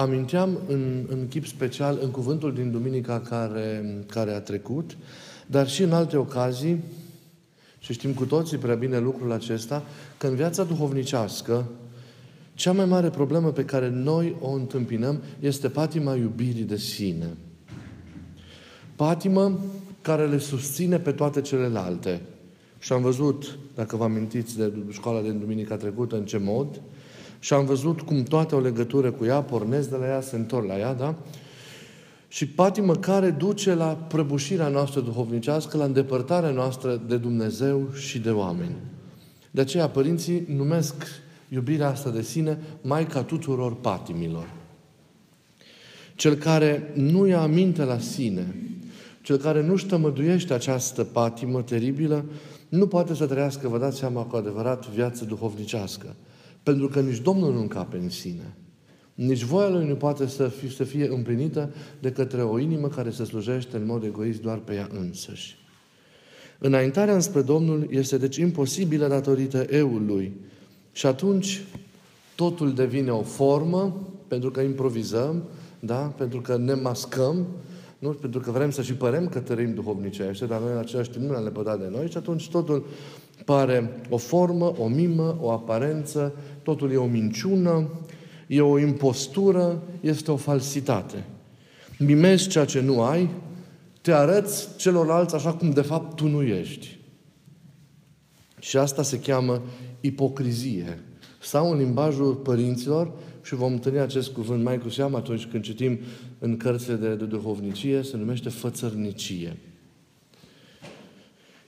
aminteam în, în chip special în cuvântul din duminica care, care a trecut, dar și în alte ocazii, și știm cu toții prea bine lucrul acesta, că în viața duhovnicească, cea mai mare problemă pe care noi o întâmpinăm este patima iubirii de sine. Patimă care le susține pe toate celelalte. Și am văzut, dacă vă amintiți de școala din duminica trecută, în ce mod, și am văzut cum toate au legătură cu ea, pornesc de la ea, se întorc la ea, da? Și patimă care duce la prăbușirea noastră duhovnicească, la îndepărtarea noastră de Dumnezeu și de oameni. De aceea părinții numesc iubirea asta de sine Maica tuturor patimilor. Cel care nu ia aminte la sine, cel care nu-și tămăduiește această patimă teribilă, nu poate să trăiască, vă dați seama, cu adevărat viață duhovnicească. Pentru că nici Domnul nu încape în sine. Nici voia Lui nu poate să fie, să fie împlinită de către o inimă care se slujește în mod egoist doar pe ea însăși. Înaintarea înspre Domnul este deci imposibilă datorită eului. Și atunci totul devine o formă, pentru că improvizăm, da? pentru că ne mascăm, nu? pentru că vrem să și părem că tărim duhovnicește, dar noi în același timp nu ne-am lepădat de noi și atunci totul pare o formă, o mimă, o aparență, totul e o minciună, e o impostură, este o falsitate. Mimezi ceea ce nu ai, te arăți celorlalți așa cum de fapt tu nu ești. Și asta se cheamă ipocrizie. Sau în limbajul părinților, și vom întâlni acest cuvânt mai cu seamă atunci când citim în cărțile de, de duhovnicie, se numește fățărnicie.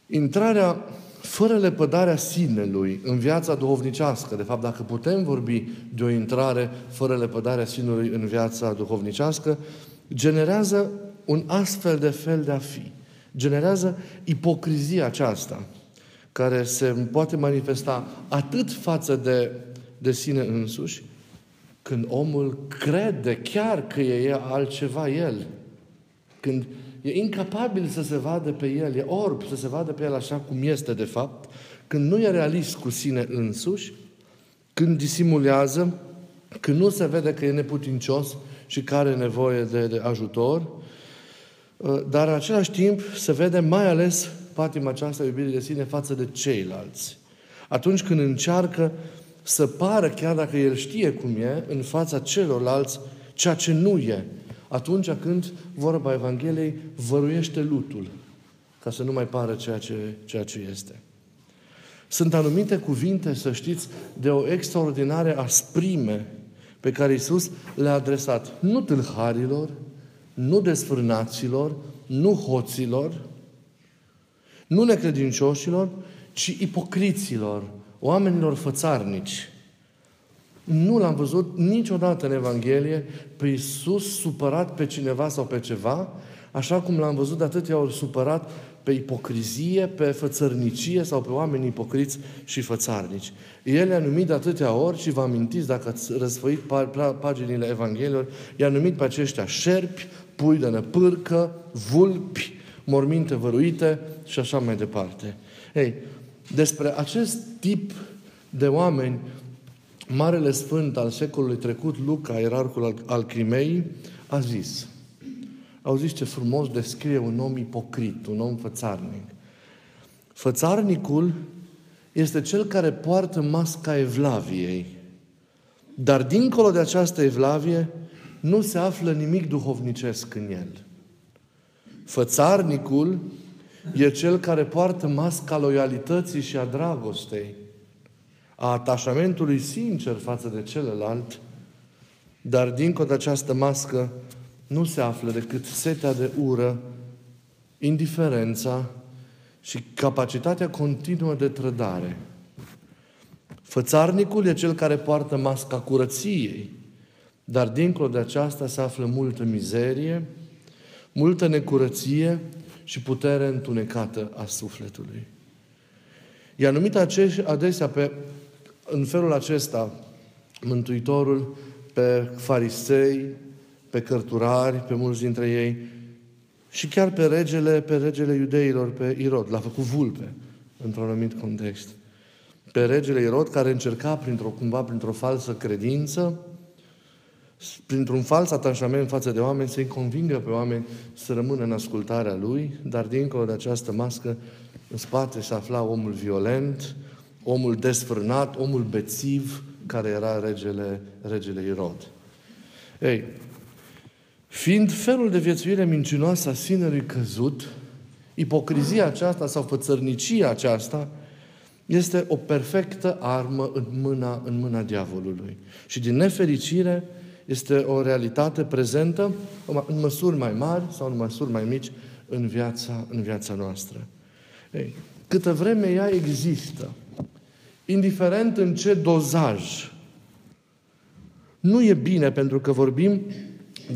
Intrarea fără lepădarea sinelui în viața duhovnicească, de fapt, dacă putem vorbi de o intrare fără lepădarea sinelui în viața duhovnicească, generează un astfel de fel de a fi. Generează ipocrizia aceasta, care se poate manifesta atât față de, de sine însuși, când omul crede chiar că e altceva el. Când E incapabil să se vadă pe el, e orb să se vadă pe el așa cum este de fapt, când nu e realist cu sine însuși, când disimulează, când nu se vede că e neputincios și că are nevoie de, de ajutor, ă, dar în același timp se vede mai ales patima aceasta iubirii de sine față de ceilalți. Atunci când încearcă să pară, chiar dacă el știe cum e, în fața celorlalți, ceea ce nu e atunci când vorba Evangheliei văruiește lutul, ca să nu mai pară ceea ce, ceea ce este. Sunt anumite cuvinte, să știți, de o extraordinare asprime pe care Iisus le-a adresat nu tâlharilor, nu desfrânaților, nu hoților, nu necredincioșilor, ci ipocriților, oamenilor fățarnici. Nu l-am văzut niciodată în Evanghelie pe Iisus supărat pe cineva sau pe ceva, așa cum l-am văzut de atâtea ori supărat pe ipocrizie, pe fățărnicie sau pe oameni ipocriți și fățarnici. El i-a numit de atâtea ori și vă amintiți dacă ați răsfăit paginile Evangheliilor, i-a numit pe aceștia șerpi, pui de năpârcă, vulpi, morminte văruite și așa mai departe. Ei, despre acest tip de oameni Marele Sfânt al secolului trecut, Luca, ierarhul al, al Crimei, a zis, au zis ce frumos descrie un om ipocrit, un om fățarnic. Fățarnicul este cel care poartă masca evlaviei. Dar dincolo de această evlavie nu se află nimic duhovnicesc în el. Fățarnicul e cel care poartă masca loialității și a dragostei a atașamentului sincer față de celălalt, dar dincolo de această mască nu se află decât setea de ură, indiferența și capacitatea continuă de trădare. Fățarnicul e cel care poartă masca curăției, dar dincolo de aceasta se află multă mizerie, multă necurăție și putere întunecată a sufletului. I-a numit adesea pe în felul acesta, Mântuitorul pe farisei, pe cărturari, pe mulți dintre ei și chiar pe regele, pe regele iudeilor, pe Irod. L-a făcut vulpe, într-un anumit context. Pe regele Irod, care încerca, printr-o, cumva, printr-o falsă credință, printr-un fals atașament față de oameni, să-i convingă pe oameni să rămână în ascultarea lui, dar dincolo de această mască, în spate se afla omul violent, omul desfrânat, omul bețiv, care era regele, regele Irod. Ei, fiind felul de viețuire mincinoasă a sinelui căzut, ipocrizia aceasta sau fățărnicia aceasta este o perfectă armă în mâna, în mâna diavolului. Și din nefericire este o realitate prezentă în măsuri mai mari sau în măsuri mai mici în viața, în viața noastră. Ei, câtă vreme ea există, indiferent în ce dozaj, nu e bine pentru că vorbim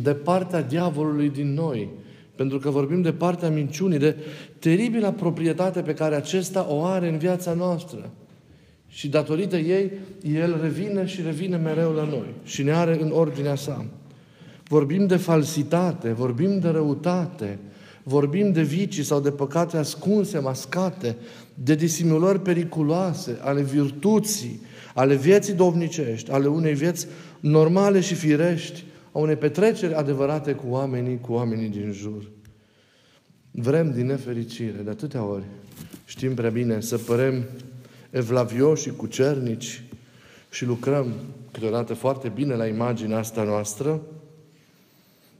de partea diavolului din noi, pentru că vorbim de partea minciunii, de teribila proprietate pe care acesta o are în viața noastră. Și datorită ei, El revine și revine mereu la noi și ne are în ordinea sa. Vorbim de falsitate, vorbim de răutate, vorbim de vicii sau de păcate ascunse, mascate, de disimulări periculoase ale virtuții, ale vieții dovnicești, ale unei vieți normale și firești, a unei petreceri adevărate cu oamenii, cu oamenii din jur. Vrem din nefericire, de atâtea ori, știm prea bine, să părem evlavioși și cucernici și lucrăm câteodată foarte bine la imaginea asta noastră,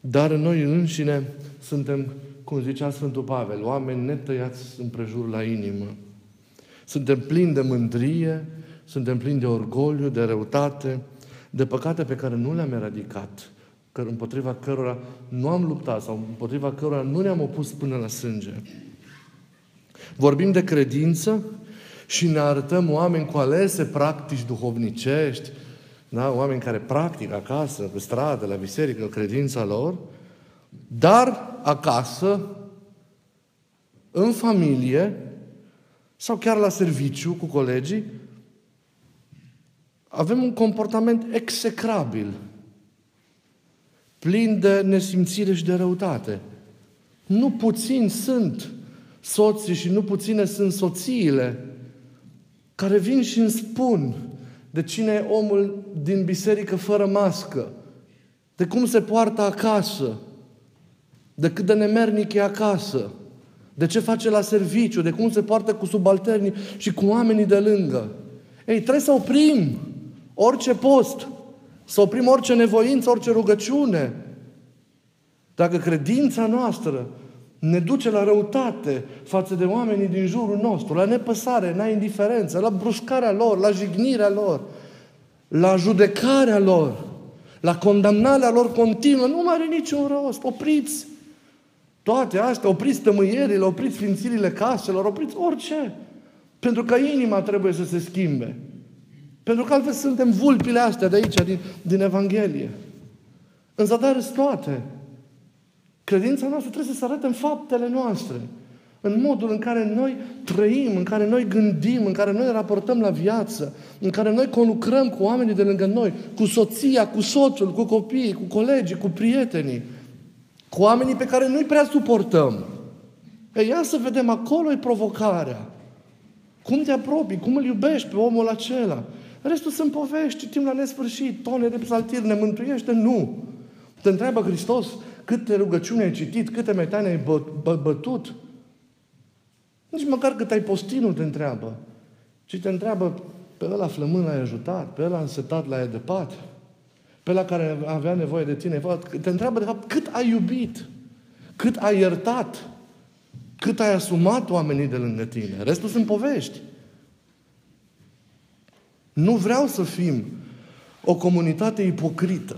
dar noi înșine suntem, cum zicea Sfântul Pavel, oameni netăiați împrejur la inimă. Suntem plini de mândrie, suntem plini de orgoliu, de răutate, de păcate pe care nu le-am eradicat, împotriva cărora nu am luptat sau împotriva cărora nu ne-am opus până la sânge. Vorbim de credință și ne arătăm oameni cu alese practici duhovnicești, da? oameni care practică acasă, pe stradă, la biserică, credința lor, dar acasă, în familie sau chiar la serviciu cu colegii, avem un comportament execrabil, plin de nesimțire și de răutate. Nu puțini sunt soții și nu puține sunt soțiile care vin și îmi spun de cine e omul din biserică fără mască, de cum se poartă acasă, de cât de nemernic e acasă, de ce face la serviciu, de cum se poartă cu subalternii și cu oamenii de lângă. Ei, trebuie să oprim orice post, să oprim orice nevoință, orice rugăciune. Dacă credința noastră ne duce la răutate față de oamenii din jurul nostru, la nepăsare, la indiferență, la bruscarea lor, la jignirea lor, la judecarea lor, la condamnarea lor continuă, nu mai are niciun rost. Opriți toate astea, opriți tămâierile, opriți sfințirile caselor, opriți orice. Pentru că inima trebuie să se schimbe. Pentru că altfel suntem vulpile astea de aici, din, din Evanghelie. În zadar toate. Credința noastră trebuie să se arate în faptele noastre. În modul în care noi trăim, în care noi gândim, în care noi raportăm la viață, în care noi conlucrăm cu oamenii de lângă noi, cu soția, cu soțul, cu copiii, cu colegii, cu prietenii, cu oamenii pe care nu-i prea suportăm. Ei, ia să vedem, acolo e provocarea. Cum te apropii, cum îl iubești pe omul acela. Restul sunt povești, citim la nesfârșit, tone de psaltiri, ne mântuiește? Nu. Te întreabă Hristos, câte rugăciuni ai citit, câte metane ai bă, bă, bătut. Nici măcar cât ai postit nu te întreabă. Ci te întreabă, pe ăla flămân l-ai ajutat, pe ăla însetat l-ai adăpat, pe ăla care avea nevoie de tine. Te întreabă, de fapt, cât ai iubit, cât ai iertat, cât ai asumat oamenii de lângă tine. Restul sunt povești. Nu vreau să fim o comunitate ipocrită.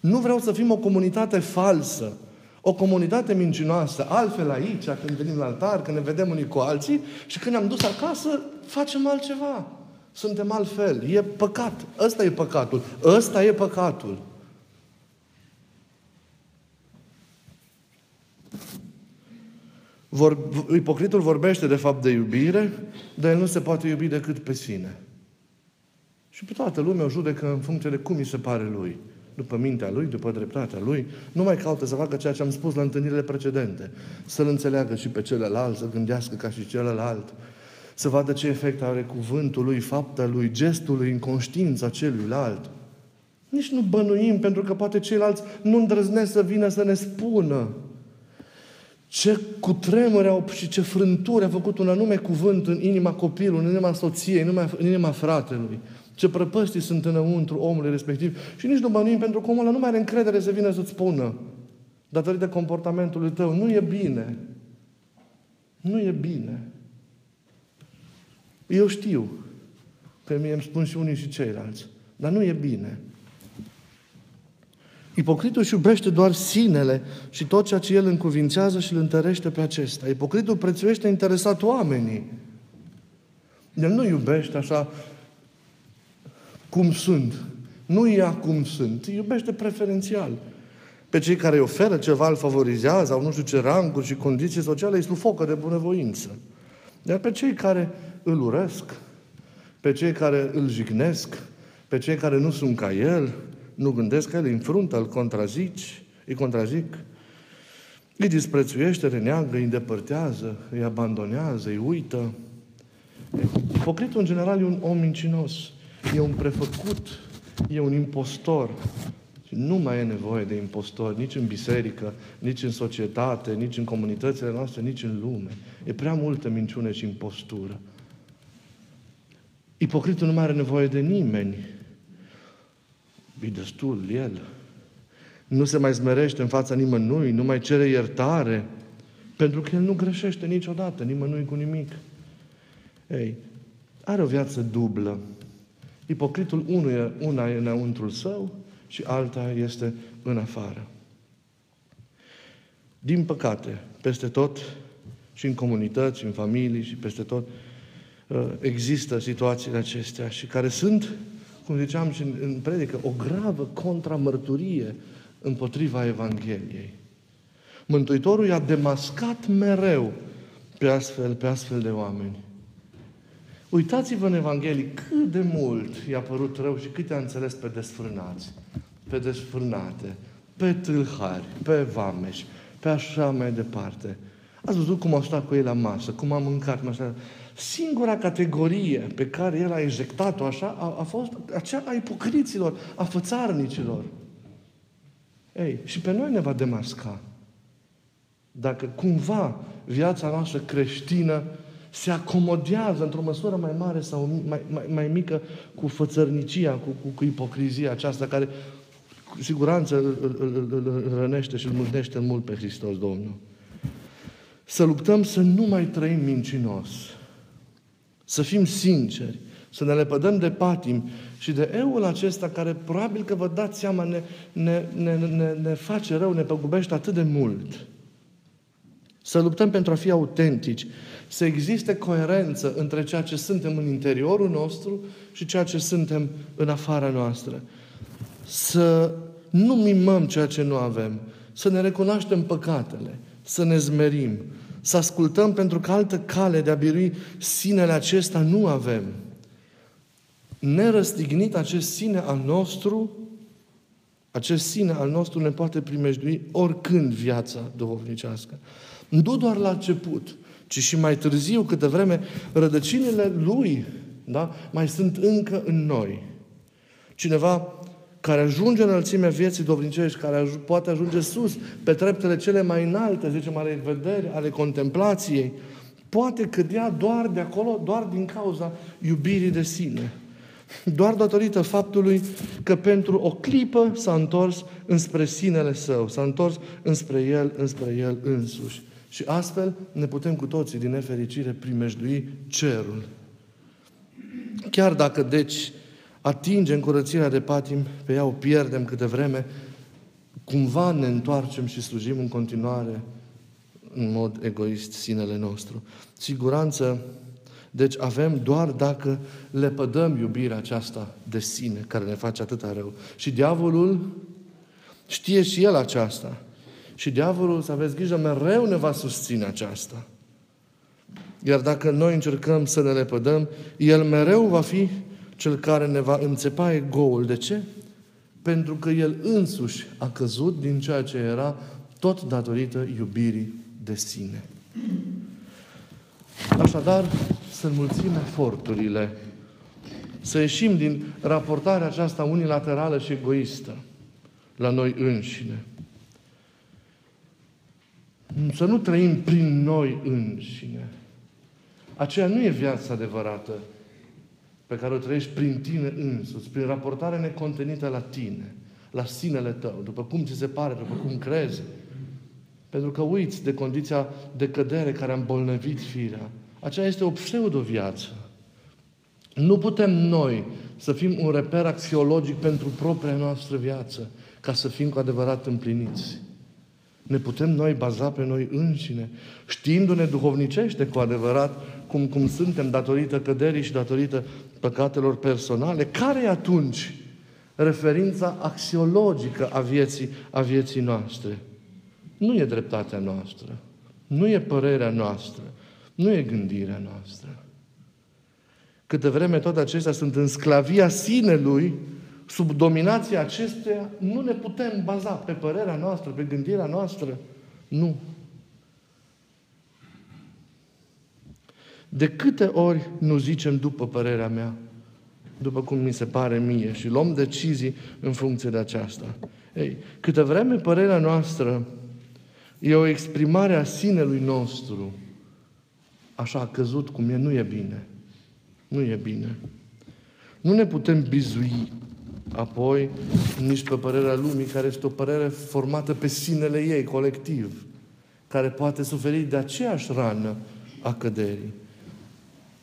Nu vreau să fim o comunitate falsă, o comunitate mincinoasă. Altfel aici, când venim la altar, când ne vedem unii cu alții și când ne-am dus acasă, facem altceva. Suntem altfel. E păcat. Ăsta e păcatul. Ăsta e păcatul. Vor, ipocritul vorbește de fapt de iubire, dar el nu se poate iubi decât pe sine. Și pe toată lumea o judecă în funcție de cum îi se pare lui după mintea lui, după dreptatea lui, nu mai caută să facă ceea ce am spus la întâlnirile precedente. Să-l înțeleagă și pe celălalt, să gândească ca și celălalt, să vadă ce efect are cuvântul lui, fapta lui, gestul lui în conștiința celuilalt. Nici nu bănuim, pentru că poate ceilalți nu îndrăznesc să vină să ne spună ce cutremure au și ce frânturi a făcut un anume cuvânt în inima copilului, în inima soției, în inima, în inima fratelui. Ce prăpăstii sunt înăuntru omului respectiv. Și nici nu bănuim pentru că omul ăla nu mai are încredere să vină să-ți spună datorită comportamentului tău. Nu e bine. Nu e bine. Eu știu că mie îmi spun și unii și ceilalți. Dar nu e bine. Ipocritul își iubește doar sinele și tot ceea ce el încuvințează și îl întărește pe acesta. Ipocritul prețuiește interesat oamenii. El nu iubește așa cum sunt. Nu ia cum sunt. Îi iubește preferențial. Pe cei care îi oferă ceva, îl favorizează, au nu știu ce ranguri și condiții sociale, îi sufocă de bunăvoință. Dar pe cei care îl urăsc, pe cei care îl jignesc, pe cei care nu sunt ca el, nu gândesc că el îi înfruntă, îl contrazici, îi contrazic, îi disprețuiește, reneagă, îi îndepărtează, îi abandonează, îi uită. Ipocritul, în general, e un om mincinos. E un prefăcut, e un impostor. Și nu mai e nevoie de impostori nici în biserică, nici în societate, nici în comunitățile noastre, nici în lume. E prea multă minciune și impostură. Ipocritul nu mai are nevoie de nimeni. E destul el. Nu se mai smerește în fața nimănui, nu mai cere iertare, pentru că el nu greșește niciodată, nimănui cu nimic. Ei, are o viață dublă. Ipocritul unul, una e înăuntrul său și alta este în afară. Din păcate, peste tot, și în comunități, în familii și peste tot, uh, există situațiile acestea și care sunt, cum ziceam și în predică, o gravă contramărturie împotriva Evangheliei. Mântuitorul i-a demascat mereu pe astfel, pe astfel de oameni. Uitați-vă în Evanghelie cât de mult i-a părut rău și cât a înțeles pe desfrânați, pe desfrânate, pe tâlhari, pe vameși, pe așa mai departe. Ați văzut cum au stat cu ei la masă, cum a mâncat, cum a Singura categorie pe care el a ejectat-o așa a, a fost aceea a ipocriților, a fățarnicilor. Ei, și pe noi ne va demasca. Dacă cumva viața noastră creștină se acomodează într-o măsură mai mare sau mai, mai, mai mică cu fățărnicia, cu, cu, cu ipocrizia aceasta care cu siguranță îl, îl, îl, îl rănește și îl mânește mult pe Hristos Domnul. Să luptăm să nu mai trăim mincinos. Să fim sinceri. Să ne lepădăm de patim și de eul acesta care probabil că vă dați seama ne, ne, ne, ne, ne face rău, ne păgubește atât de mult. Să luptăm pentru a fi autentici să existe coerență între ceea ce suntem în interiorul nostru și ceea ce suntem în afara noastră. Să nu mimăm ceea ce nu avem, să ne recunoaștem păcatele, să ne zmerim, să ascultăm pentru că altă cale de a birui sinele acesta nu avem. Nerăstignit acest sine al nostru, acest sine al nostru ne poate primejdui oricând viața duhovnicească. Nu doar la început, ci și mai târziu, câte vreme, rădăcinile lui da, mai sunt încă în noi. Cineva care ajunge în înălțimea vieții dovnicești, care aj- poate ajunge sus, pe treptele cele mai înalte, zicem, ale vederi, ale contemplației, poate cădea doar de acolo, doar din cauza iubirii de sine. Doar datorită faptului că pentru o clipă s-a întors înspre sinele său, s-a întors înspre el, înspre el însuși. Și astfel ne putem cu toții, din nefericire, primejdui cerul. Chiar dacă, deci, atingem curățirea de patim, pe ea o pierdem câte vreme, cumva ne întoarcem și slujim în continuare în mod egoist sinele nostru. Siguranță, deci avem doar dacă le pădăm iubirea aceasta de sine, care ne face atâta rău. Și diavolul știe și el aceasta. Și diavolul, să aveți grijă, mereu ne va susține aceasta. Iar dacă noi încercăm să ne lepădăm, el mereu va fi cel care ne va înțepa egoul. De ce? Pentru că el însuși a căzut din ceea ce era tot datorită iubirii de sine. Așadar, să înmulțim eforturile Să ieșim din raportarea aceasta unilaterală și egoistă la noi înșine. Să nu trăim prin noi înșine. Aceea nu e viața adevărată pe care o trăiești prin tine însuți, prin raportarea necontenită la tine, la sinele tău, după cum ți se pare, după cum crezi. Pentru că uiți de condiția de cădere care a îmbolnăvit firea. Aceea este o pseudo-viață. Nu putem noi să fim un reper axiologic pentru propria noastră viață, ca să fim cu adevărat împliniți. Ne putem noi baza pe noi înșine, știindu-ne duhovnicește cu adevărat cum, cum suntem datorită căderii și datorită păcatelor personale. Care e atunci referința axiologică a vieții, a vieții noastre? Nu e dreptatea noastră, nu e părerea noastră, nu e gândirea noastră. Câte vreme toate acestea sunt în sclavia sinelui, sub dominația acestuia, nu ne putem baza pe părerea noastră, pe gândirea noastră. Nu. De câte ori nu zicem după părerea mea, după cum mi se pare mie, și luăm decizii în funcție de aceasta. Ei, câte vreme părerea noastră e o exprimare a sinelui nostru, așa a căzut cum e, nu e bine. Nu e bine. Nu ne putem bizui apoi nici pe părerea lumii, care este o părere formată pe sinele ei, colectiv, care poate suferi de aceeași rană a căderii.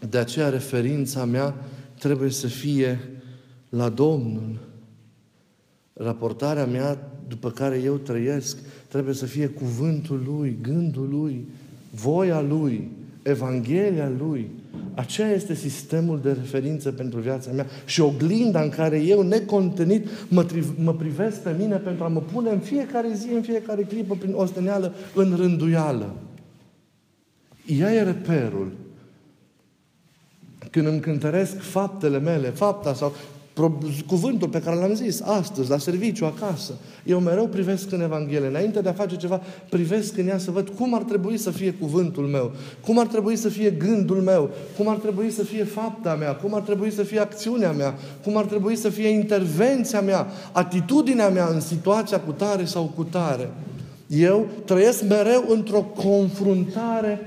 De aceea referința mea trebuie să fie la Domnul. Raportarea mea după care eu trăiesc trebuie să fie cuvântul Lui, gândul Lui, voia Lui, Evanghelia Lui. Aceea este sistemul de referință pentru viața mea și oglinda în care eu, necontenit, mă, tri- mă privesc pe mine pentru a mă pune în fiecare zi, în fiecare clipă, prin osteneală, în rânduială. Ea e reperul. Când îmi cântăresc faptele mele, fapta sau cuvântul pe care l-am zis astăzi, la serviciu, acasă. Eu mereu privesc în Evanghelie. Înainte de a face ceva, privesc în ea să văd cum ar trebui să fie cuvântul meu, cum ar trebui să fie gândul meu, cum ar trebui să fie fapta mea, cum ar trebui să fie acțiunea mea, cum ar trebui să fie intervenția mea, atitudinea mea în situația cu tare sau cu tare. Eu trăiesc mereu într-o confruntare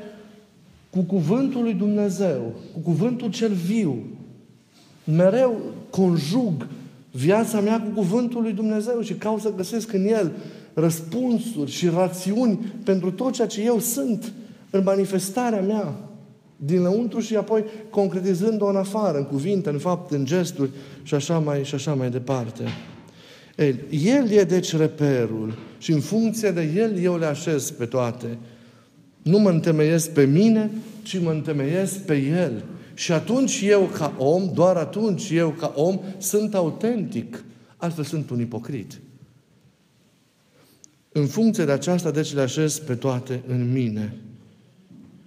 cu cuvântul lui Dumnezeu, cu cuvântul cel viu, mereu conjug viața mea cu cuvântul lui Dumnezeu și caut să găsesc în el răspunsuri și rațiuni pentru tot ceea ce eu sunt în manifestarea mea dinăuntru și apoi concretizând-o în afară, în cuvinte, în fapte, în gesturi și așa mai, și așa mai departe. El, el e deci reperul și în funcție de el eu le așez pe toate. Nu mă întemeiesc pe mine, ci mă întemeiesc pe el. Și atunci eu ca om, doar atunci eu ca om, sunt autentic. Altfel sunt un ipocrit. În funcție de aceasta, deci le așez pe toate în mine.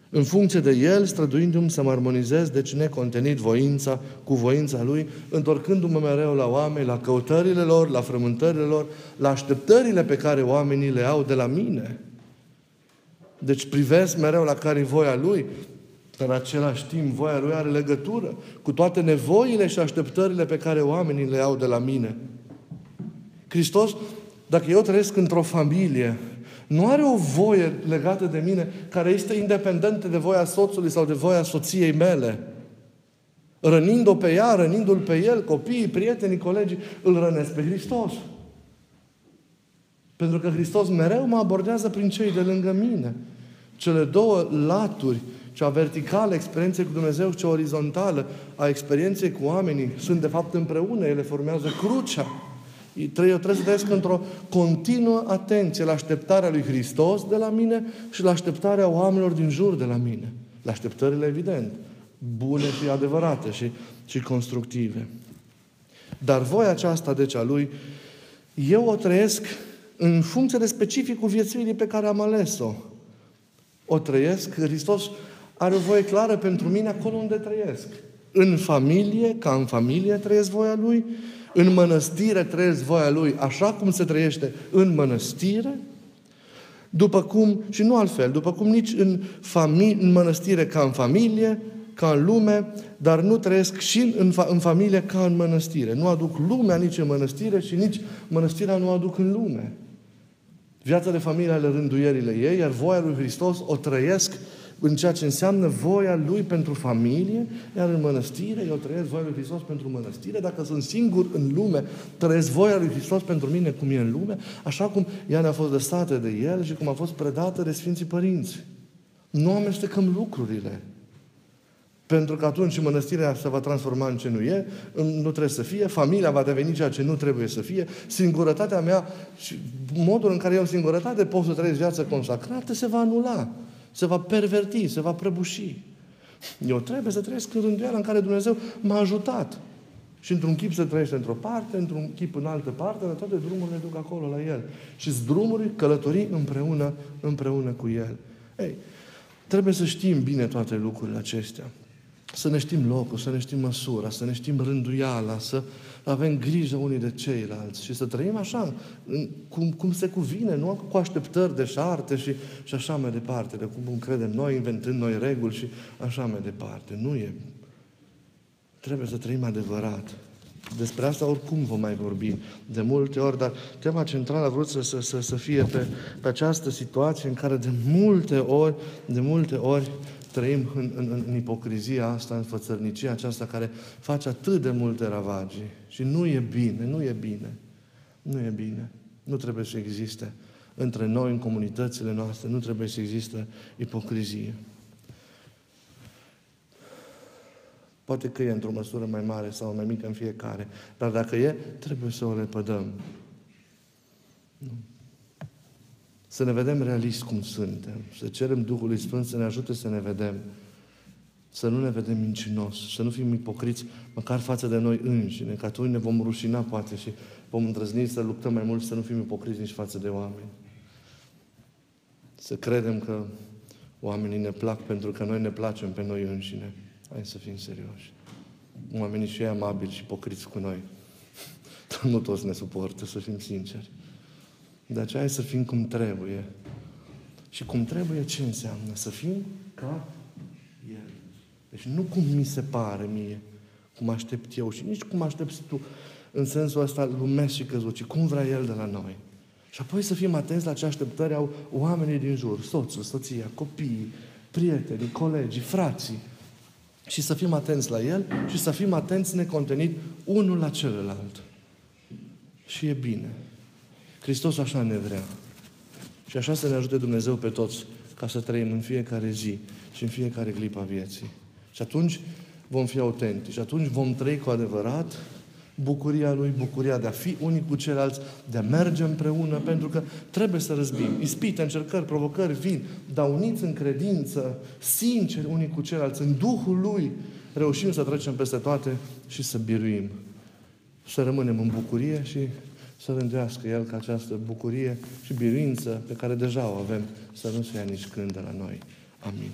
În funcție de El, străduindu-mi să mă armonizez, deci necontenit voința cu voința Lui, întorcându-mă mereu la oameni, la căutările lor, la frământările lor, la așteptările pe care oamenii le au de la mine. Deci privesc mereu la care voia Lui, dar în același timp, voia Lui are legătură cu toate nevoile și așteptările pe care oamenii le au de la mine. Hristos, dacă eu trăiesc într-o familie, nu are o voie legată de mine care este independentă de voia soțului sau de voia soției mele. Rănind-o pe ea, rănindu-l pe el, copiii, prietenii, colegii, îl rănesc pe Hristos. Pentru că Hristos mereu mă abordează prin cei de lângă mine. Cele două laturi cea verticală experienței cu Dumnezeu și cea orizontală a experienței cu oamenii sunt de fapt împreună, ele formează crucea. Eu trebuie să trăiesc într-o continuă atenție la așteptarea lui Hristos de la mine și la așteptarea oamenilor din jur de la mine. La așteptările, evident, bune și adevărate și, și constructive. Dar voia aceasta, deci, a Lui, eu o trăiesc în funcție de specificul viețuirii pe care am ales-o. O trăiesc, Hristos are o voie clară pentru mine acolo unde trăiesc. În familie, ca în familie trăiesc voia Lui, în mănăstire trăiesc voia Lui așa cum se trăiește în mănăstire, după cum, și nu altfel, după cum nici în, familie, în mănăstire ca în familie, ca în lume, dar nu trăiesc și în, fa- în familie ca în mănăstire. Nu aduc lumea nici în mănăstire și nici mănăstirea nu aduc în lume. Viața de familie ale rânduierile ei, iar voia lui Hristos o trăiesc în ceea ce înseamnă voia Lui pentru familie, iar în mănăstire eu trăiesc voia Lui Hristos pentru mănăstire. Dacă sunt singur în lume, trăiesc voia Lui Hristos pentru mine cum e în lume, așa cum ea ne-a fost lăsată de El și cum a fost predată de Sfinții Părinți. Nu amestecăm lucrurile. Pentru că atunci mănăstirea se va transforma în ce nu e, nu trebuie să fie, familia va deveni ceea ce nu trebuie să fie, singurătatea mea și modul în care eu în singurătate pot să trăiesc viața consacrată se va anula, se va perverti, se va prăbuși. Eu trebuie să trăiesc în rânduiala în care Dumnezeu m-a ajutat. Și într-un chip se trăiește într-o parte, într-un chip în altă parte, dar toate drumurile duc acolo la El. Și drumuri călătorii împreună, împreună cu El. Ei, trebuie să știm bine toate lucrurile acestea să ne știm locul, să ne știm măsura, să ne știm rânduiala, să avem grijă unii de ceilalți și să trăim așa, cum, cum se cuvine, nu cu așteptări de șarte și, și așa mai departe, de cum credem noi, inventând noi reguli și așa mai departe. Nu e. Trebuie să trăim adevărat. Despre asta oricum vom mai vorbi de multe ori, dar tema centrală a vrut să, să, să, să fie pe, pe această situație în care de multe ori, de multe ori trăim în, în, în ipocrizia asta, în fățărnicia aceasta care face atât de multe ravagii. Și nu e bine, nu e bine. Nu e bine. Nu trebuie să existe între noi, în comunitățile noastre, nu trebuie să existe ipocrizie. Poate că e într-o măsură mai mare sau mai mică în fiecare, dar dacă e, trebuie să o repădăm. Nu. Să ne vedem realist cum suntem. Să cerem Duhului Sfânt să ne ajute să ne vedem. Să nu ne vedem mincinos, să nu fim ipocriți măcar față de noi înșine, că atunci ne vom rușina poate și vom îndrăzni să luptăm mai mult să nu fim ipocriți nici față de oameni. Să credem că oamenii ne plac pentru că noi ne placem pe noi înșine. Hai să fim serioși. Oamenii și ei amabili și ipocriți cu noi. nu toți ne suportă, să fim sinceri. De aceea hai să fim cum trebuie. Și cum trebuie ce înseamnă? Să fim ca El. Deci nu cum mi se pare mie, cum aștept eu și nici cum aștepți tu în sensul ăsta lumesc și căzut, ci cum vrea El de la noi. Și apoi să fim atenți la ce așteptări au oamenii din jur, soțul, soția, copiii, prietenii, colegii, frații. Și să fim atenți la El și să fim atenți necontenit unul la celălalt. Și e bine. Hristos așa ne vrea. Și așa să ne ajute Dumnezeu pe toți ca să trăim în fiecare zi și în fiecare clipă a vieții. Și atunci vom fi autentici. Și atunci vom trăi cu adevărat bucuria Lui, bucuria de a fi unii cu ceilalți, de a merge împreună, pentru că trebuie să răzbim. Ispite, încercări, provocări vin, dar uniți în credință, sinceri unii cu ceilalți, în Duhul Lui, reușim să trecem peste toate și să biruim. Să rămânem în bucurie și să rândească El ca această bucurie și biruință pe care deja o avem să nu se ia nici când de la noi. Amin.